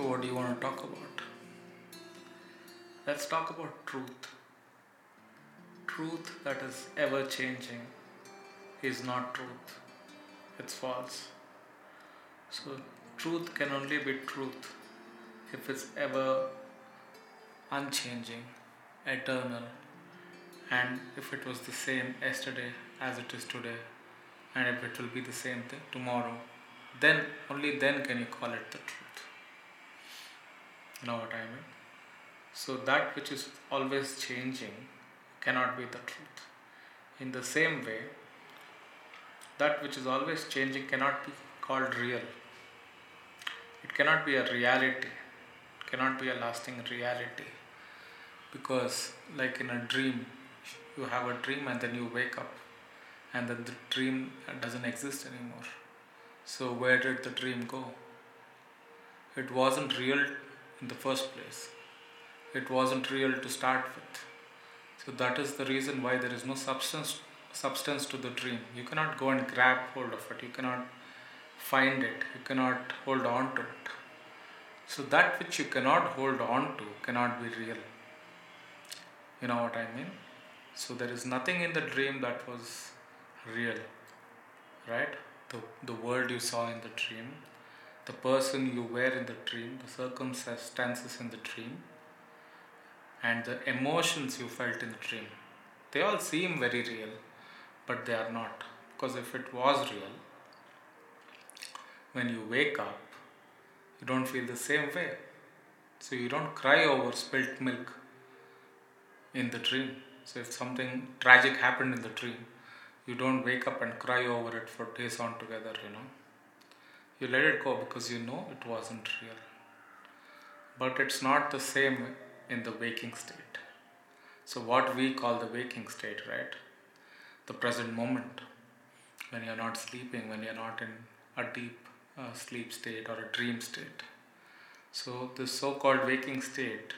So, what do you want to talk about? Let's talk about truth. Truth that is ever changing is not truth, it's false. So, truth can only be truth if it's ever unchanging, eternal, and if it was the same yesterday as it is today, and if it will be the same thing tomorrow, then only then can you call it the truth. Know what I mean? So, that which is always changing cannot be the truth. In the same way, that which is always changing cannot be called real. It cannot be a reality, it cannot be a lasting reality. Because, like in a dream, you have a dream and then you wake up, and then the dream doesn't exist anymore. So, where did the dream go? It wasn't real in the first place, it wasn't real to start with. So, that is the reason why there is no substance substance to the dream. You cannot go and grab hold of it, you cannot find it, you cannot hold on to it. So, that which you cannot hold on to cannot be real. You know what I mean? So, there is nothing in the dream that was real, right? The, the world you saw in the dream, the person you were in the dream, the circumstances in the dream, and the emotions you felt in the dream. They all seem very real but they are not. Because if it was real, when you wake up, you don't feel the same way. So you don't cry over spilt milk in the dream. So if something tragic happened in the dream, you don't wake up and cry over it for days on together, you know. You let it go because you know it wasn't real. But it's not the same in the waking state. So, what we call the waking state, right? the present moment when you're not sleeping, when you're not in a deep uh, sleep state or a dream state. So, this so called waking state,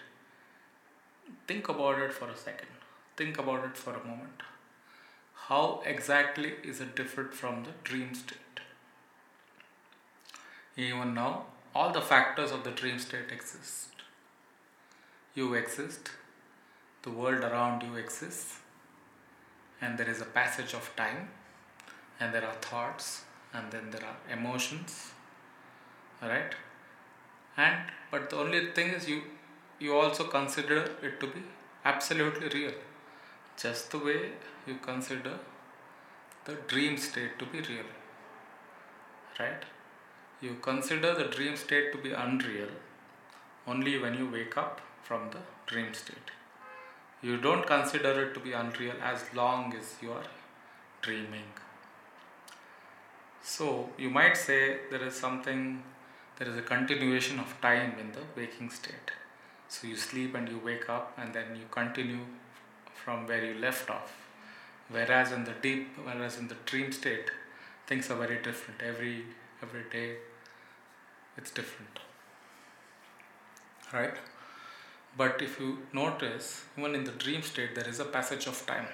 think about it for a second. Think about it for a moment. How exactly is it different from the dream state? Even now, all the factors of the dream state exist. You exist, the world around you exists, and there is a passage of time and there are thoughts and then there are emotions right and but the only thing is you you also consider it to be absolutely real. Just the way you consider the dream state to be real right you consider the dream state to be unreal only when you wake up from the dream state you don't consider it to be unreal as long as you are dreaming. So, you might say there is something, there is a continuation of time in the waking state. So, you sleep and you wake up, and then you continue from where you left off. Whereas in the deep, whereas in the dream state, things are very different. Every every day, it's different, right? But if you notice, even in the dream state, there is a passage of time.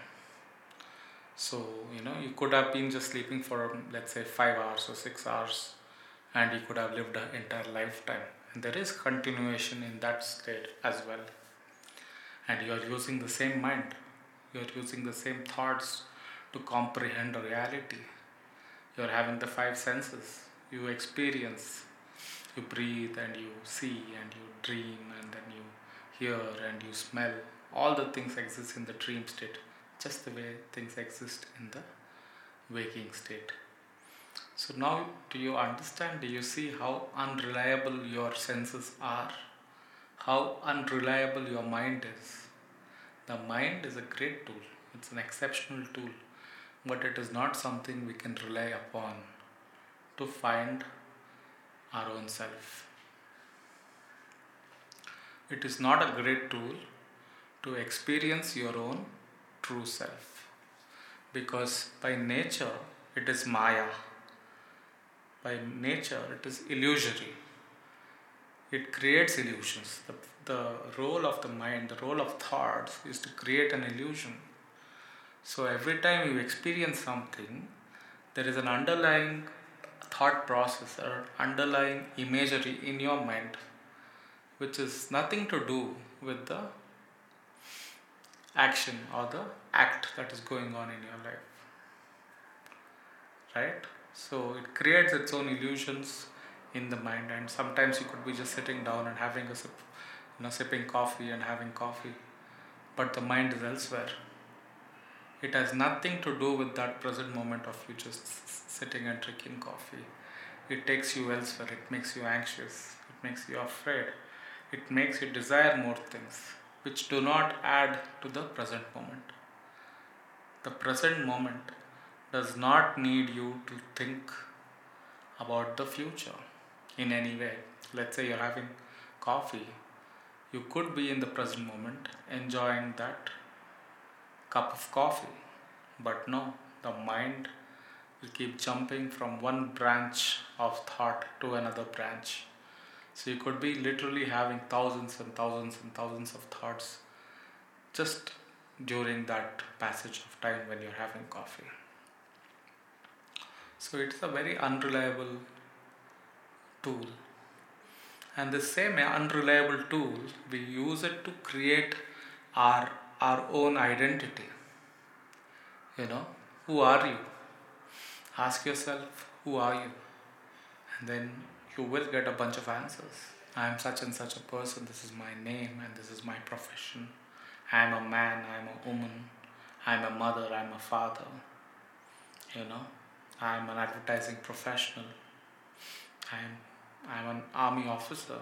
So, you know, you could have been just sleeping for, let's say, five hours or six hours, and you could have lived an entire lifetime. And there is continuation in that state as well. And you are using the same mind, you are using the same thoughts to comprehend reality. You are having the five senses, you experience, you breathe, and you see, and you dream, and then you hear and you smell. All the things exist in the dream state, just the way things exist in the waking state. So now, do you understand? Do you see how unreliable your senses are? How unreliable your mind is? The mind is a great tool, it's an exceptional tool, but it is not something we can rely upon to find our own self. It is not a great tool to experience your own true self because by nature it is Maya. By nature it is illusory. It creates illusions. The, the role of the mind, the role of thoughts is to create an illusion. So every time you experience something, there is an underlying thought process or underlying imagery in your mind which is nothing to do with the action or the act that is going on in your life. Right? So it creates its own illusions in the mind, and sometimes you could be just sitting down and having a sip, you know, sipping coffee and having coffee, but the mind is elsewhere. It has nothing to do with that present moment of you just sitting and drinking coffee. It takes you elsewhere, it makes you anxious, it makes you afraid, it makes you desire more things which do not add to the present moment. The present moment does not need you to think about the future in any way. Let's say you're having coffee, you could be in the present moment enjoying that cup of coffee, but no, the mind will keep jumping from one branch of thought to another branch. So you could be literally having thousands and thousands and thousands of thoughts just during that passage of time when you're having coffee. So it's a very unreliable tool. And the same unreliable tool, we use it to create our, our own identity. You know, who are you? Ask yourself, who are you? And then you will get a bunch of answers. I am such and such a person, this is my name, and this is my profession. I am a man, I am a woman, I am a mother, I am a father. You know, I am an advertising professional. I am I am an army officer.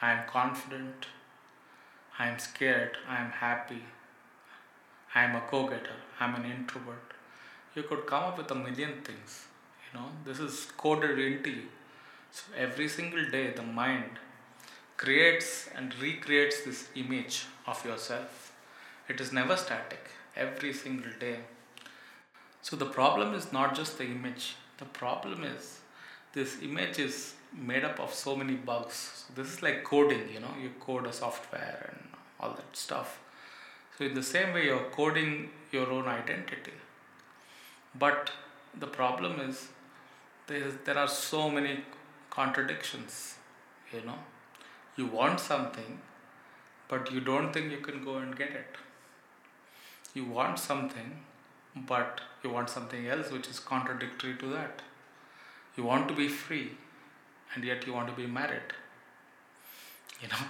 I am confident. I am scared. I am happy. I am a go getter. I am an introvert. You could come up with a million things. You know, this is coded into you. So every single day, the mind creates and recreates this image of yourself. It is never static, every single day. So the problem is not just the image, the problem is this image is made up of so many bugs. So this is like coding, you know, you code a software and all that stuff. So in the same way, you're coding your own identity. But the problem is there, there are so many contradictions, you know. You want something, but you don't think you can go and get it. You want something, but you want something else which is contradictory to that. You want to be free, and yet you want to be married. You know,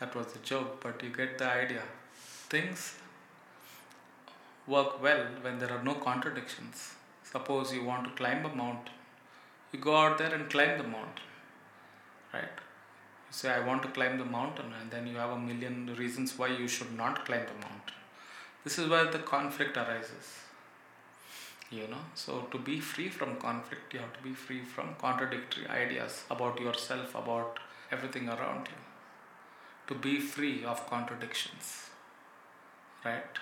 that was a joke, but you get the idea. Things work well when there are no contradictions. Suppose you want to climb a mountain, you go out there and climb the mountain, right? You say, I want to climb the mountain, and then you have a million reasons why you should not climb the mountain. This is where the conflict arises you know so to be free from conflict you have to be free from contradictory ideas about yourself about everything around you to be free of contradictions right?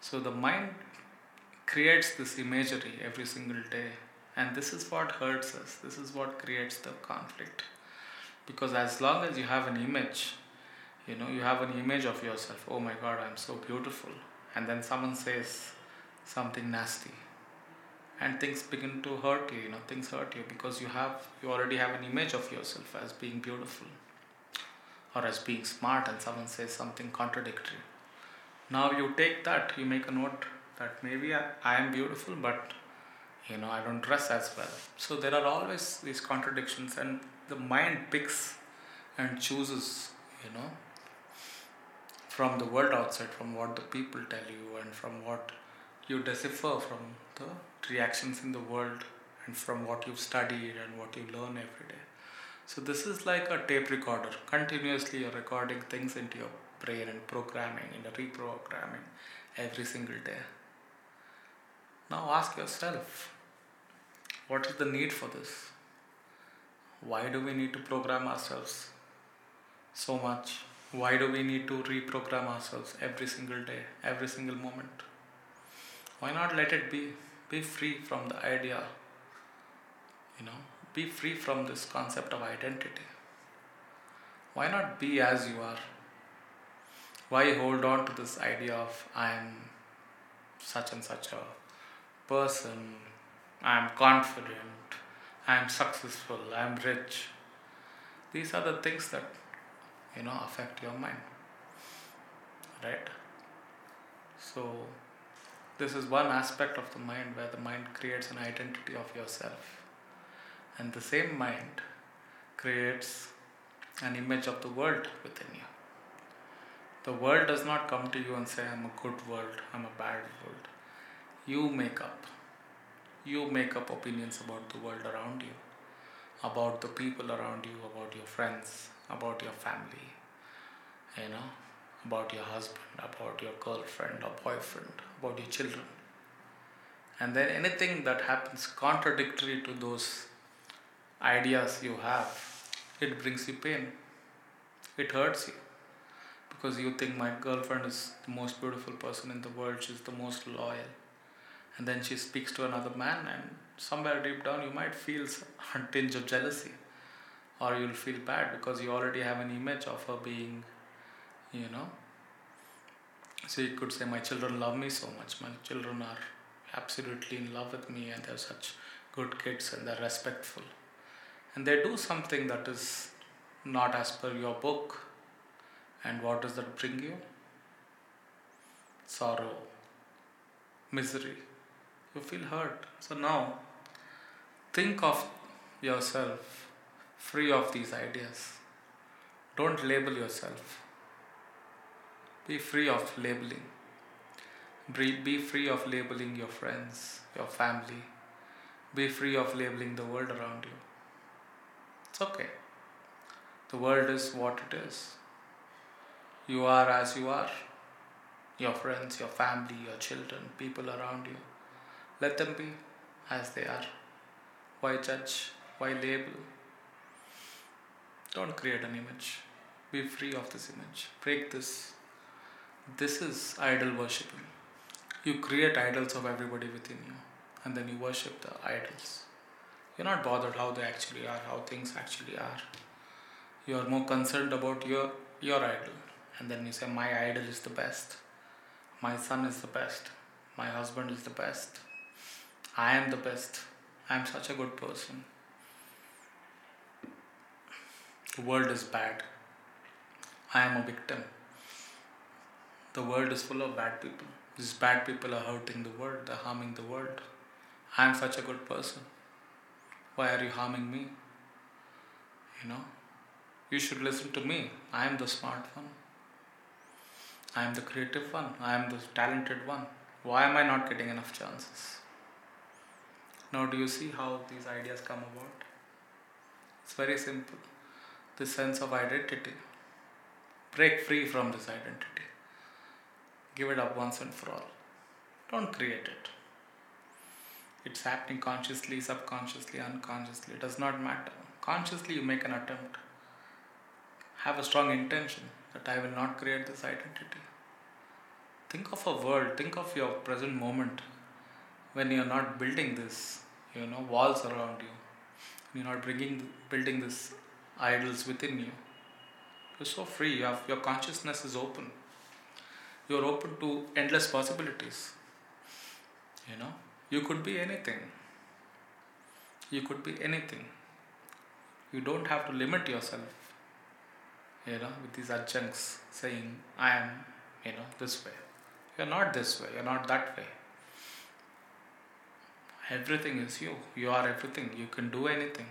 So the mind creates this imagery every single day and this is what hurts us. This is what creates the conflict. Because as long as you have an image you know you have an image of yourself oh my god i'm so beautiful and then someone says something nasty and things begin to hurt you you know things hurt you because you have you already have an image of yourself as being beautiful or as being smart and someone says something contradictory now you take that you make a note that maybe I, am beautiful but you know i don't dress as well so there are always these contradictions and the mind picks and chooses you know from the world outside from what the people tell you and from what you decipher from the reactions in the world and from what you've studied and what you learn every day. So, this is like a tape recorder. Continuously, you're recording things into your brain and programming and reprogramming every single day. Now, ask yourself what is the need for this? Why do we need to program ourselves so much? Why do we need to reprogram ourselves every single day, every single moment? why not let it be be free from the idea you know be free from this concept of identity why not be as you are why hold on to this idea of i am such and such a person i am confident i am successful i am rich These are the things that you know affect your mind. Right? So this is one aspect of the mind where the mind creates an identity of yourself. And the same mind creates an image of the world within you. The world does not come to you and say, I'm a good world, I'm a bad world. You make up. You make up opinions about the world around you, about the people around you, about your friends, about your family, you know, about your husband, about your girlfriend or boyfriend, about your children. And then anything that happens contradictory to those ideas you have, it brings you pain. It hurts you. Because you think my girlfriend is the most beautiful person in the world, she's the most loyal. And then she speaks to another man, and somewhere deep down you might feel a tinge of jealousy. Or you'll feel bad because you already have an image of her being, you know. So you could say, My children love me so much, my children are absolutely in love with me, and they're such good kids and they're respectful and they do something that is not as per your book. And what does that bring you? Sorrow, misery. You feel hurt. So now, think of yourself free of these ideas. Don't label yourself. Be free of labeling. Be free of labeling your friends, your family. Be free of labeling the world around you. Okay. The world is what it is. You are as you are. Your friends, your family, your children, people around you. Let them be as they are. Why judge? Why label? Don't create an image. Be free of this image. Break this. This is idol worshipping. You create idols of everybody within you and then you worship the idols. You're not bothered how they actually are, how things actually are. You are more concerned about your your idol. And then you say, My idol is the best. My son is the best. My husband is the best. I am the best. I am such a good person. The world is bad. I am a victim. The world is full of bad people. These bad people are hurting the world, they're harming the world. I am such a good person. Why are you harming me? You know, you should listen to me. I am the smart one. I am the creative one. I am the talented one. Why am I not getting enough chances? Now, do you see how these ideas come about? It's very simple. This sense of identity. Break free from this identity. Give it up once and for all. Don't create it. It's happening consciously, subconsciously, unconsciously. It does not matter. Consciously, you make an attempt. Have a strong intention that I will not create this identity. Think of a world, think of your present moment when you're not building this, you know, walls around you. You're not bringing, building this idols within you. You're so free. You have, your consciousness is open. You're open to endless possibilities. You know, you could be anything. You could be anything. You don't have to limit yourself, you know, with these adjuncts saying, I am, you know, this way. You're not this way, you're not that way. Everything is you. You are everything. You can do anything.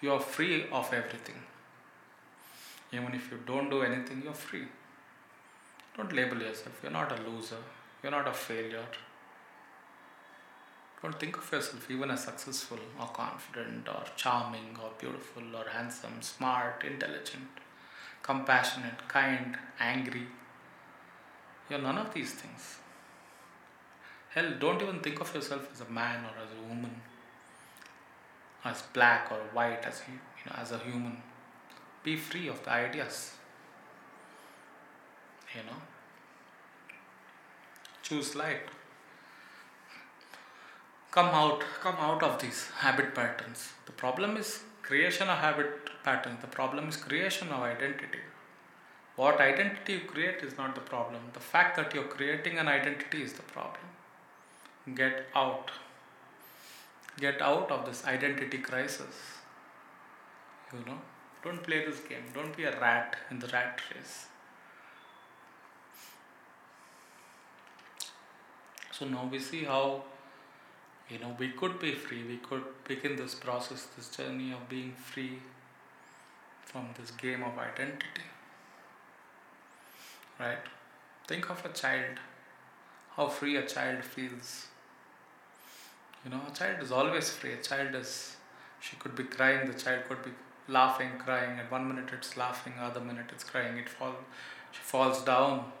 You are free of everything. Even if you don't do anything, you're free. Don't label yourself. You're not a loser. You're not a failure. Don't think of yourself even as successful or confident or charming or beautiful or handsome, smart, intelligent, compassionate, kind, angry. You're none of these things. Hell, don't even think of yourself as a man or as a woman, as black or white, as you know, as a human. Be free of the ideas. You know. Choose light come out come out of these habit patterns. The problem is creation of habit patterns the problem is creation of identity. What identity you create is not the problem. The fact that you're creating an identity is the problem. Get out. Get out of this identity crisis. You know? Don't play this game. Don't be a rat in the rat race. So now we see how you know we could be free. We could begin this process, this journey of being free from this game of identity. Right? Think of a child, how free a child feels. You know, a child is always free. A child is, she could be crying, the child could be laughing, crying. At one minute it's laughing, other minute it's crying. It fall, she falls down,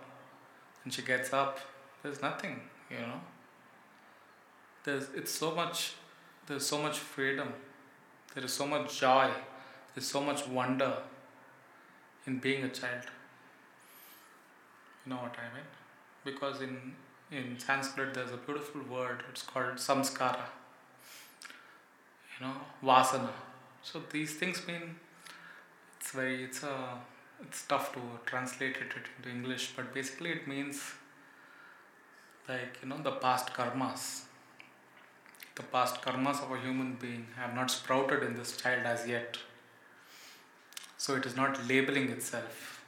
and she gets up. There's nothing, you know. There's it's so much. There's so much freedom. There is so much joy. There's so much wonder in being a child. You know what I mean? Because in in Sanskrit there's a beautiful word. It's called samskara. You know, vasana. So these things mean it's very it's a it's tough to translate it into English, but basically it means like you know the past karmas. The past karmas of a human being have not sprouted in this child as yet. So it is not labeling itself.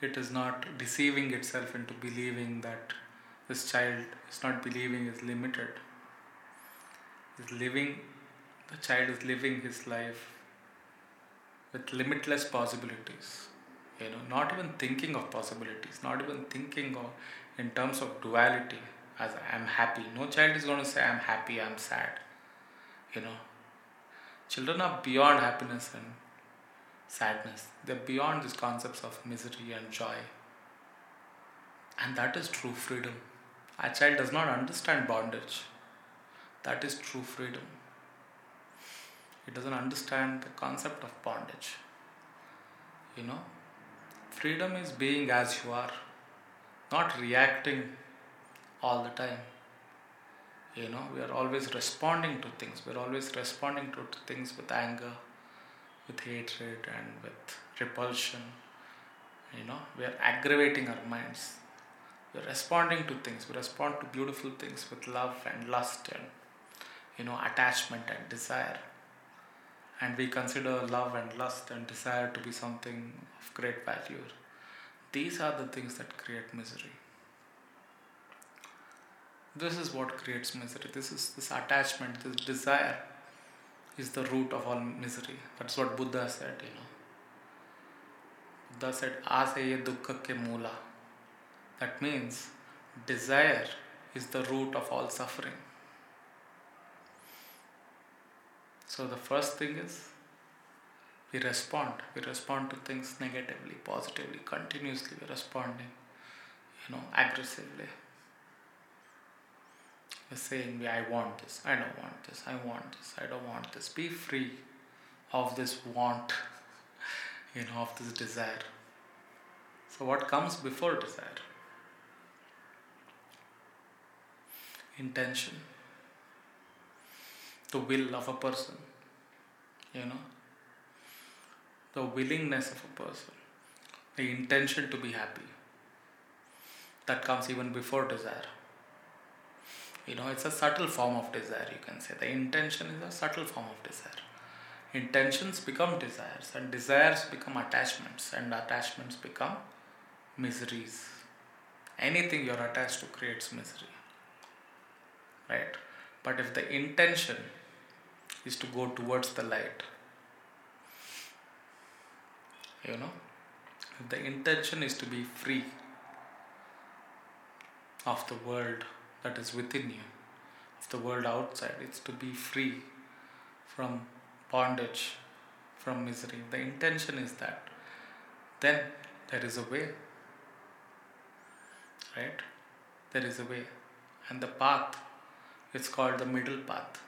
It is not deceiving itself into believing that this child is not believing is limited. Is living the child is living his life with limitless possibilities you know not even thinking of possibilities not even thinking of in terms of duality as i'm happy. No child is going to say i'm happy i'm sad you know. Children are beyond happiness and sadness. They're beyond these concepts of misery and joy. And that is true freedom. A child does not understand bondage. That is true freedom. He doesn't understand the concept of bondage. You know, freedom is being as you are, not reacting all the time. You know, we are always responding to things. We're always responding to things with anger, with hatred, and with repulsion. You know, we are aggravating our minds. We're responding to things. We respond to beautiful things with love and lust and, you know, attachment and desire and we consider love and lust and desire to be something of great value. These are the things that create misery. This is what creates misery. This is this attachment, this desire is the root of all misery. That's what Buddha said, you know. Buddha said, Asaye dukkha ke mula. That means desire is the root of all suffering. So the first thing is we respond. We respond to things negatively, positively, continuously. We're responding, you know, aggressively. We're saying, I want this, I don't want this, I want this, I don't want this. Be free of this want, you know, of this desire. So, what comes before desire? Intention the will of a person, you know, the willingness of a person, the intention to be happy. That comes even before desire. You know, it's a subtle form of desire, you can say. The intention is a subtle form of desire. Intentions become desires, and desires become attachments, and attachments become miseries. Anything you're attached to creates misery. Right? But if the intention is to go towards the light. You know, if the intention is to be free of the world that is within you, of the world outside, it's to be free from bondage, from misery. The intention is that. Then there is a way. Right? There is a way. And the path, it's called the middle path.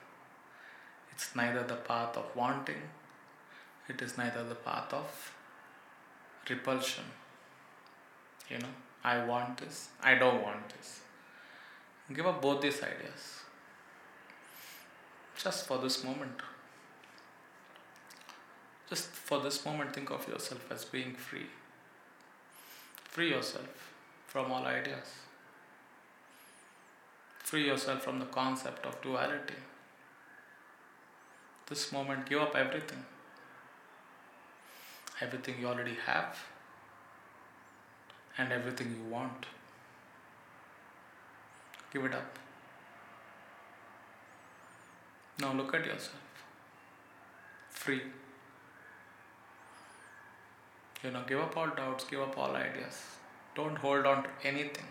It's neither the path of wanting, it is neither the path of repulsion. You know, I want this, I don't want this. Give up both these ideas. Just for this moment. Just for this moment, think of yourself as being free. Free yourself from all ideas. Free yourself from the concept of duality this moment, give up everything. everything you already have, and everything you want. Give it up. Now look at yourself. Free. You know, give up all doubts, give up all ideas. Don't hold on to anything.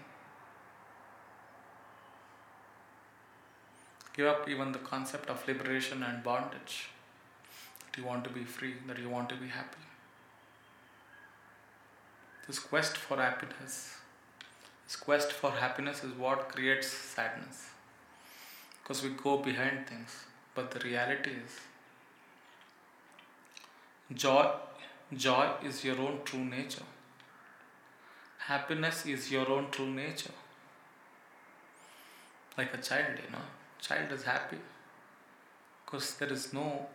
Give up even the concept of liberation and bondage. That you want to be free, that you want to be happy. This quest for happiness, this quest for happiness is what creates sadness. Because we go behind things. But the reality is, joy, joy is your own true nature. Happiness is your own true nature. Like a child, you know, child is happy because there is no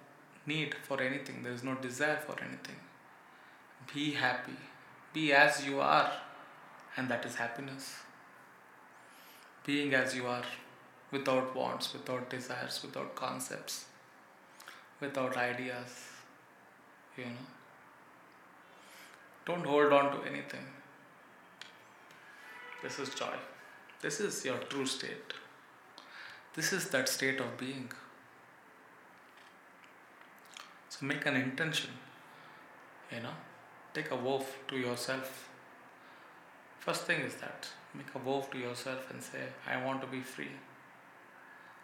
need for anything, there is no desire for anything. Be happy, be as you are, and that is happiness. Being as you are without wants, without desires, without concepts, without ideas. You know. Don't hold on to anything. This is joy. This is your true state. This is that state of being. So make an intention. You know. Take a vow to yourself. First thing is that make a vow to yourself and say, I want to be free.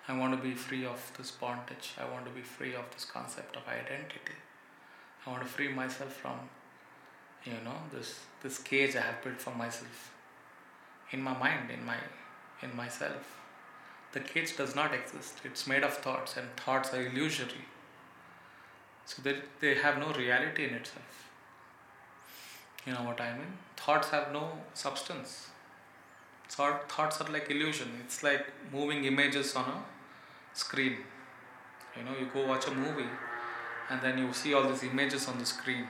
I want to be free of this bondage. I want to be free of this concept of identity. I want to free myself from, you know, this this cage I have built for myself. In my mind, in my in myself. The cage does not exist. It's made of thoughts, and thoughts are illusory. So they, they have no reality in itself. You know what I mean? Thoughts have no substance. Thought, thoughts are like illusion. It's like moving images on a screen. You know, you go watch a movie and then you see all these images on the screen.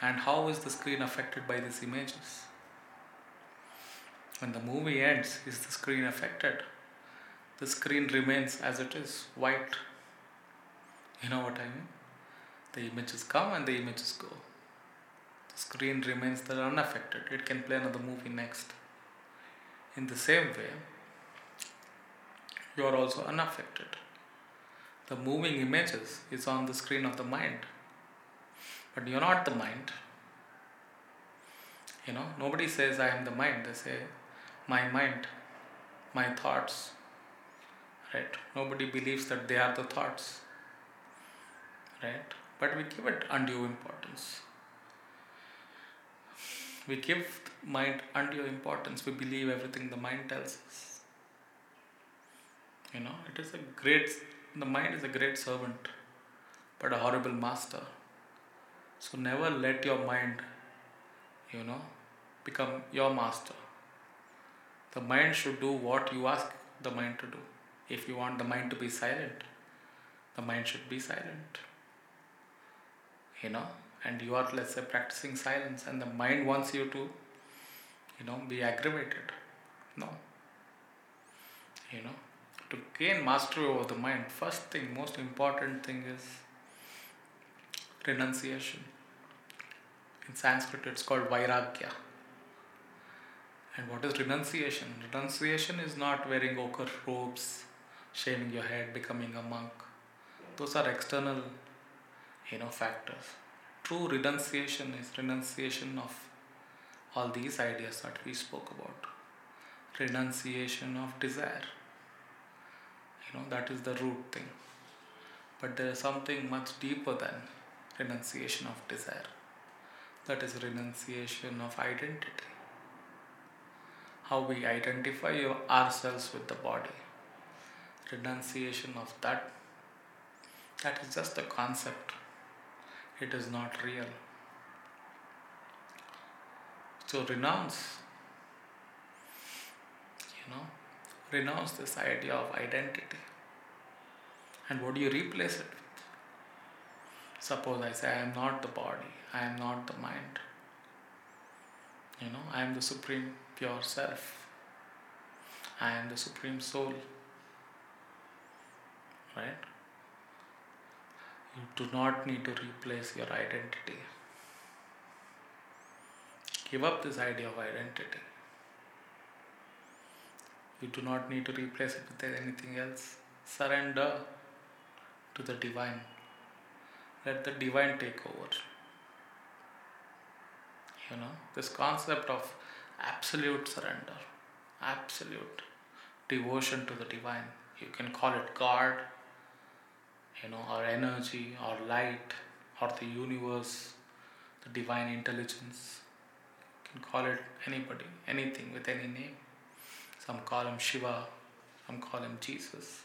And how is the screen affected by these images? When the movie ends, is the screen affected? The screen remains as it is, white. You know what I mean? The images come and the images go. Screen remains there unaffected. It can play another movie next. In the same way, you are also unaffected. The moving images is on the screen of the mind. But you're not the mind. You know, nobody says I am the mind. They say my mind, my thoughts. Right? Nobody believes that they are the thoughts. Right? But we give it undue importance. We give mind undue importance. We believe everything the mind tells us. You know, it is a great, the mind is a great servant, but a horrible master. So never let your mind, you know, become your master. The mind should do what you ask the mind to do. If you want the mind to be silent, the mind should be silent. You know, and you are, let's say, practicing silence, and the mind wants you to, you know, be aggravated. No. You know, to gain mastery over the mind, first thing, most important thing is renunciation. In Sanskrit, it's called Vairagya. And what is renunciation? Renunciation is not wearing ochre robes, shaving your head, becoming a monk. Those are external, you know, factors. True renunciation is renunciation of all these ideas that we spoke about. Renunciation of desire. You know, that is the root thing. But there is something much deeper than renunciation of desire. That is renunciation of identity. How we identify ourselves with the body. Renunciation of that. That is just a concept. It is not real. So renounce. You know, renounce this idea of identity. And what do you replace it with? Suppose I say, I am not the body, I am not the mind. You know, I am the supreme pure self. I am the supreme soul. Right? You do not need to replace your identity. Give up this idea of identity. You do not need to replace it with anything else. Surrender to the divine. Let the divine take over. You know, this concept of absolute surrender, absolute devotion to the divine. You can call it God, you know, or energy, or light, or the universe, the divine intelligence. You can call it anybody, anything with any name. Some call him Shiva, some call him Jesus.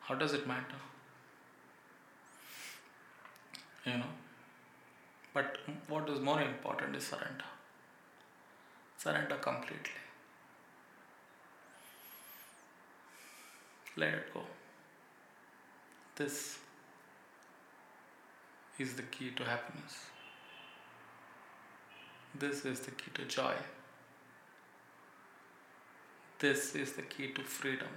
How does it matter? You know? But what is more important is surrender. Surrender completely. Let it go. This is the key to happiness. This is the key to joy. This is the key to freedom.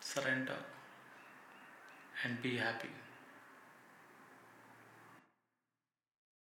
Surrender and be happy.